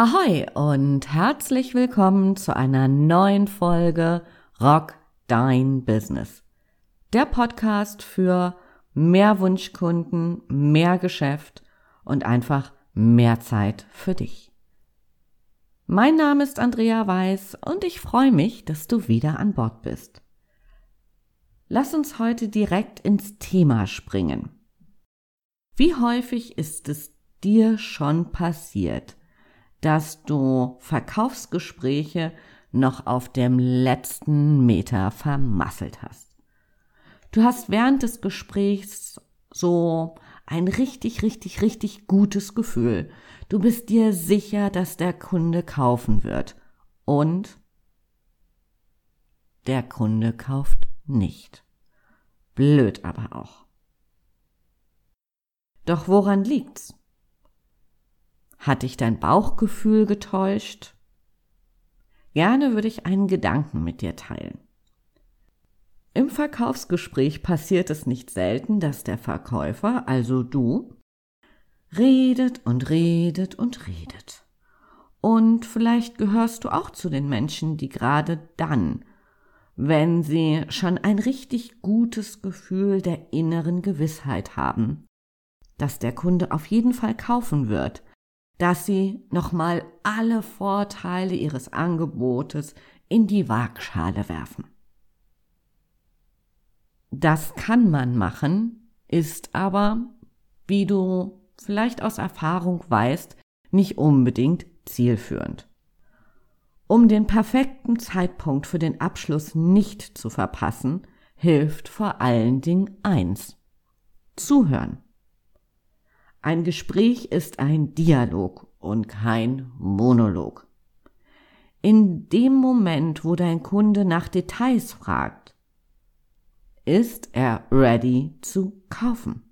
Ahoi und herzlich willkommen zu einer neuen Folge Rock Dein Business. Der Podcast für mehr Wunschkunden, mehr Geschäft und einfach mehr Zeit für dich. Mein Name ist Andrea Weiß und ich freue mich, dass du wieder an Bord bist. Lass uns heute direkt ins Thema springen. Wie häufig ist es dir schon passiert, dass du Verkaufsgespräche noch auf dem letzten Meter vermasselt hast. Du hast während des Gesprächs so ein richtig, richtig, richtig gutes Gefühl. Du bist dir sicher, dass der Kunde kaufen wird. Und der Kunde kauft nicht. Blöd aber auch. Doch woran liegt's? Hat dich dein Bauchgefühl getäuscht? Gerne würde ich einen Gedanken mit dir teilen. Im Verkaufsgespräch passiert es nicht selten, dass der Verkäufer, also du, redet und redet und redet. Und vielleicht gehörst du auch zu den Menschen, die gerade dann, wenn sie schon ein richtig gutes Gefühl der inneren Gewissheit haben, dass der Kunde auf jeden Fall kaufen wird, dass sie nochmal alle Vorteile ihres Angebotes in die Waagschale werfen. Das kann man machen, ist aber, wie du vielleicht aus Erfahrung weißt, nicht unbedingt zielführend. Um den perfekten Zeitpunkt für den Abschluss nicht zu verpassen, hilft vor allen Dingen eins. Zuhören. Ein Gespräch ist ein Dialog und kein Monolog. In dem Moment, wo dein Kunde nach Details fragt, ist er ready zu kaufen.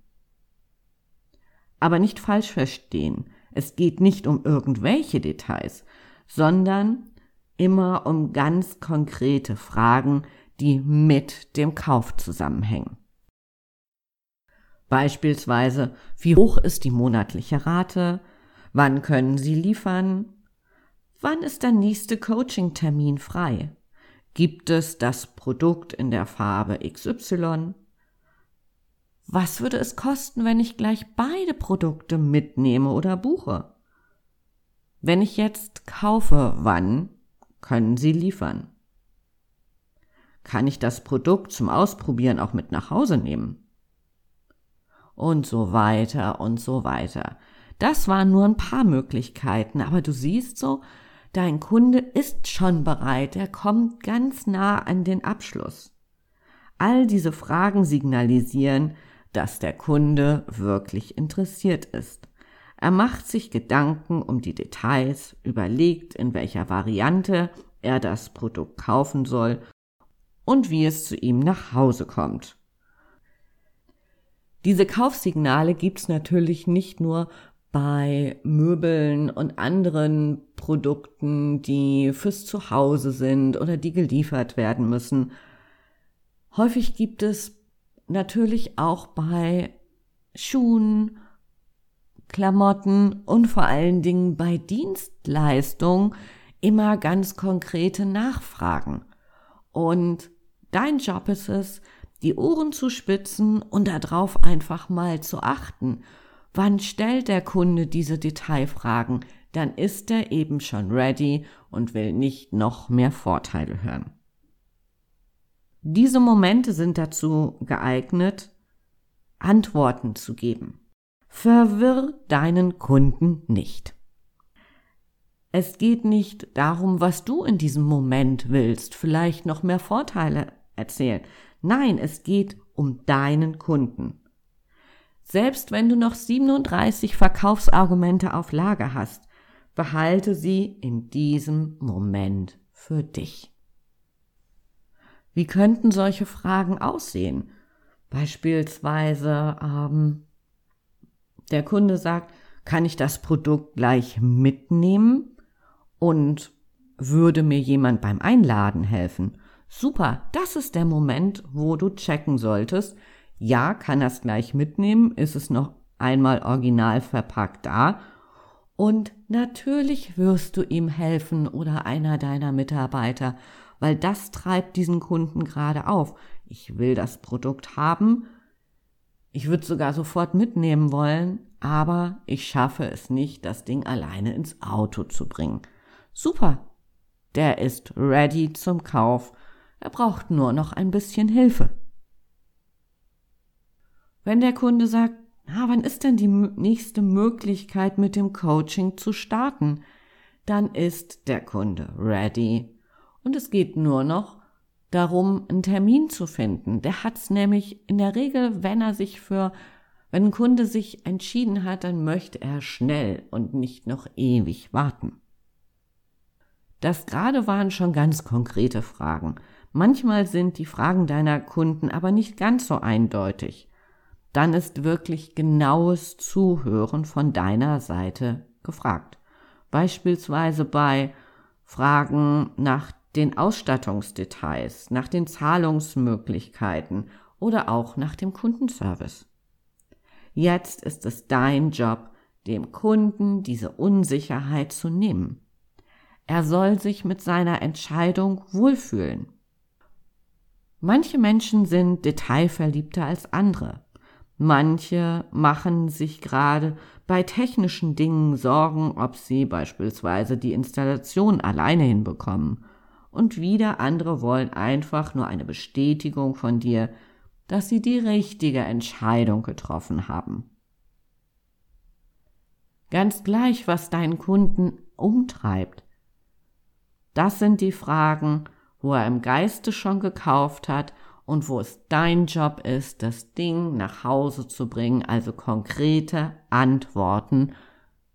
Aber nicht falsch verstehen, es geht nicht um irgendwelche Details, sondern immer um ganz konkrete Fragen, die mit dem Kauf zusammenhängen. Beispielsweise, wie hoch ist die monatliche Rate? Wann können Sie liefern? Wann ist der nächste Coaching-Termin frei? Gibt es das Produkt in der Farbe XY? Was würde es kosten, wenn ich gleich beide Produkte mitnehme oder buche? Wenn ich jetzt kaufe, wann können Sie liefern? Kann ich das Produkt zum Ausprobieren auch mit nach Hause nehmen? Und so weiter und so weiter. Das waren nur ein paar Möglichkeiten, aber du siehst so, dein Kunde ist schon bereit, er kommt ganz nah an den Abschluss. All diese Fragen signalisieren, dass der Kunde wirklich interessiert ist. Er macht sich Gedanken um die Details, überlegt, in welcher Variante er das Produkt kaufen soll und wie es zu ihm nach Hause kommt. Diese Kaufsignale gibt's natürlich nicht nur bei Möbeln und anderen Produkten, die fürs Zuhause sind oder die geliefert werden müssen. Häufig gibt es natürlich auch bei Schuhen, Klamotten und vor allen Dingen bei Dienstleistungen immer ganz konkrete Nachfragen. Und dein Job ist es, die Ohren zu spitzen und darauf einfach mal zu achten. Wann stellt der Kunde diese Detailfragen? Dann ist er eben schon ready und will nicht noch mehr Vorteile hören. Diese Momente sind dazu geeignet, Antworten zu geben. Verwirr deinen Kunden nicht. Es geht nicht darum, was du in diesem Moment willst, vielleicht noch mehr Vorteile erzählen. Nein, es geht um deinen Kunden. Selbst wenn du noch 37 Verkaufsargumente auf Lager hast, behalte sie in diesem Moment für dich. Wie könnten solche Fragen aussehen? Beispielsweise, ähm, der Kunde sagt, kann ich das Produkt gleich mitnehmen und würde mir jemand beim Einladen helfen? Super, das ist der Moment, wo du checken solltest. Ja, kann das gleich mitnehmen, ist es noch einmal original verpackt da. Und natürlich wirst du ihm helfen oder einer deiner Mitarbeiter, weil das treibt diesen Kunden gerade auf. Ich will das Produkt haben. Ich würde sogar sofort mitnehmen wollen, aber ich schaffe es nicht, das Ding alleine ins Auto zu bringen. Super. Der ist ready zum Kauf. Er braucht nur noch ein bisschen Hilfe. Wenn der Kunde sagt, na, wann ist denn die nächste Möglichkeit mit dem Coaching zu starten? Dann ist der Kunde ready. Und es geht nur noch darum, einen Termin zu finden. Der hat's nämlich in der Regel, wenn er sich für, wenn ein Kunde sich entschieden hat, dann möchte er schnell und nicht noch ewig warten. Das gerade waren schon ganz konkrete Fragen. Manchmal sind die Fragen deiner Kunden aber nicht ganz so eindeutig dann ist wirklich genaues Zuhören von deiner Seite gefragt. Beispielsweise bei Fragen nach den Ausstattungsdetails, nach den Zahlungsmöglichkeiten oder auch nach dem Kundenservice. Jetzt ist es dein Job, dem Kunden diese Unsicherheit zu nehmen. Er soll sich mit seiner Entscheidung wohlfühlen. Manche Menschen sind detailverliebter als andere. Manche machen sich gerade bei technischen Dingen Sorgen, ob sie beispielsweise die Installation alleine hinbekommen. Und wieder andere wollen einfach nur eine Bestätigung von dir, dass sie die richtige Entscheidung getroffen haben. Ganz gleich, was deinen Kunden umtreibt. Das sind die Fragen, wo er im Geiste schon gekauft hat und wo es dein Job ist, das Ding nach Hause zu bringen, also konkrete Antworten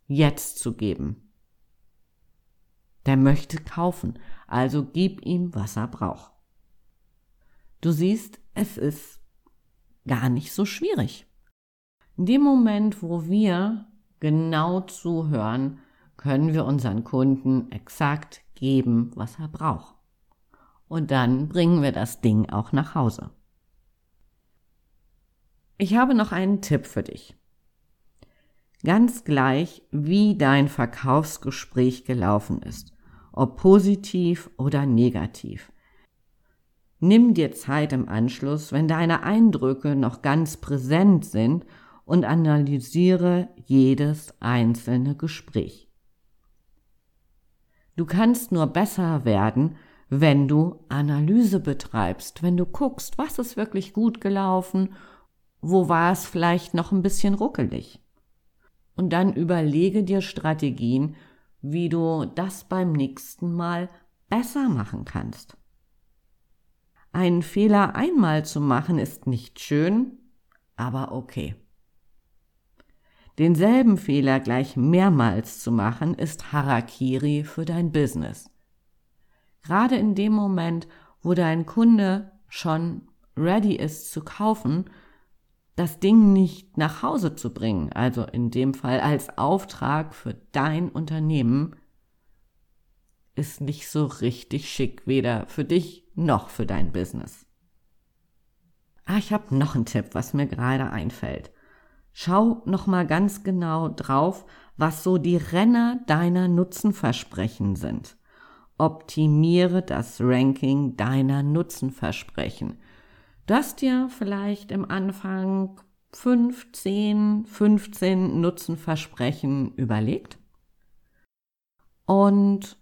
jetzt zu geben. Der möchte kaufen, also gib ihm, was er braucht. Du siehst, es ist gar nicht so schwierig. In dem Moment, wo wir genau zuhören, können wir unseren Kunden exakt geben, was er braucht und dann bringen wir das Ding auch nach Hause. Ich habe noch einen Tipp für dich. Ganz gleich, wie dein Verkaufsgespräch gelaufen ist, ob positiv oder negativ. Nimm dir Zeit im Anschluss, wenn deine Eindrücke noch ganz präsent sind und analysiere jedes einzelne Gespräch. Du kannst nur besser werden, wenn du Analyse betreibst, wenn du guckst, was ist wirklich gut gelaufen, wo war es vielleicht noch ein bisschen ruckelig. Und dann überlege dir Strategien, wie du das beim nächsten Mal besser machen kannst. Einen Fehler einmal zu machen ist nicht schön, aber okay. Denselben Fehler gleich mehrmals zu machen, ist Harakiri für dein Business. Gerade in dem Moment, wo dein Kunde schon ready ist zu kaufen, das Ding nicht nach Hause zu bringen, also in dem Fall als Auftrag für dein Unternehmen, ist nicht so richtig schick, weder für dich noch für dein Business. Ah, ich habe noch einen Tipp, was mir gerade einfällt. Schau noch mal ganz genau drauf, was so die Renner deiner Nutzenversprechen sind optimiere das Ranking deiner Nutzenversprechen. Du hast dir vielleicht im Anfang 15, 15 Nutzenversprechen überlegt. Und,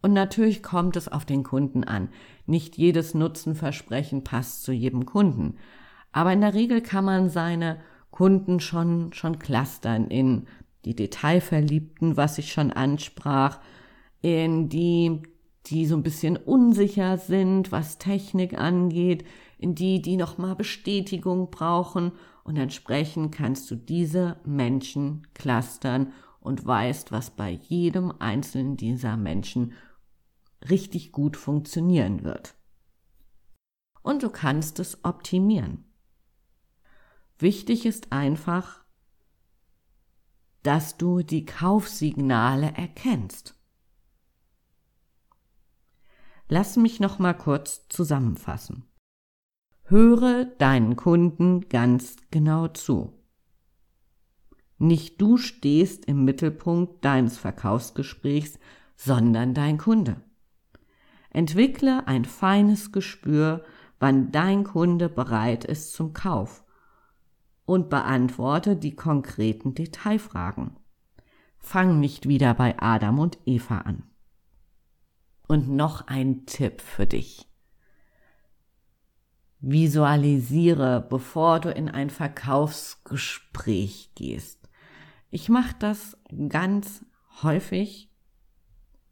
und natürlich kommt es auf den Kunden an. Nicht jedes Nutzenversprechen passt zu jedem Kunden. Aber in der Regel kann man seine Kunden schon, schon clustern in die Detailverliebten, was ich schon ansprach, in die, die so ein bisschen unsicher sind, was Technik angeht, in die, die nochmal Bestätigung brauchen und entsprechend kannst du diese Menschen clustern und weißt, was bei jedem einzelnen dieser Menschen richtig gut funktionieren wird. Und du kannst es optimieren. Wichtig ist einfach, dass du die Kaufsignale erkennst. Lass mich noch mal kurz zusammenfassen. Höre deinen Kunden ganz genau zu. Nicht du stehst im Mittelpunkt deines Verkaufsgesprächs, sondern dein Kunde. Entwickle ein feines Gespür, wann dein Kunde bereit ist zum Kauf und beantworte die konkreten Detailfragen. Fang nicht wieder bei Adam und Eva an. Und noch ein Tipp für dich. Visualisiere, bevor du in ein Verkaufsgespräch gehst. Ich mache das ganz häufig,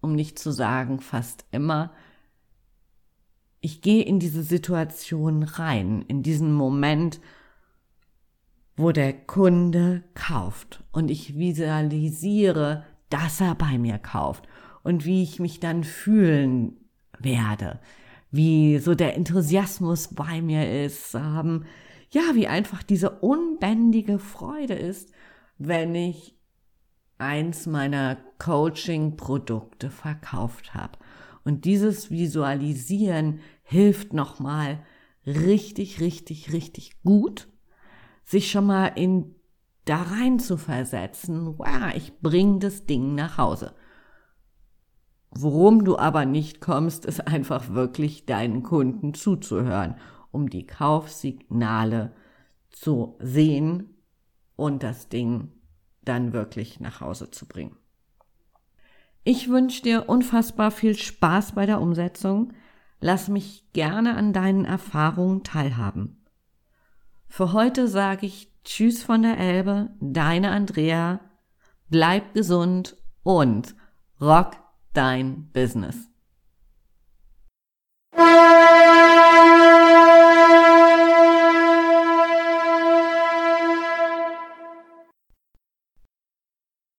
um nicht zu sagen fast immer. Ich gehe in diese Situation rein, in diesen Moment, wo der Kunde kauft und ich visualisiere, dass er bei mir kauft und wie ich mich dann fühlen werde, wie so der Enthusiasmus bei mir ist, ähm, ja, wie einfach diese unbändige Freude ist, wenn ich eins meiner Coaching-Produkte verkauft habe. Und dieses Visualisieren hilft nochmal richtig, richtig, richtig gut, sich schon mal in da rein zu versetzen, wow, ich bring das Ding nach Hause. Worum du aber nicht kommst, ist einfach wirklich deinen Kunden zuzuhören, um die Kaufsignale zu sehen und das Ding dann wirklich nach Hause zu bringen. Ich wünsche dir unfassbar viel Spaß bei der Umsetzung. Lass mich gerne an deinen Erfahrungen teilhaben. Für heute sage ich Tschüss von der Elbe, deine Andrea, bleib gesund und rock dein Business.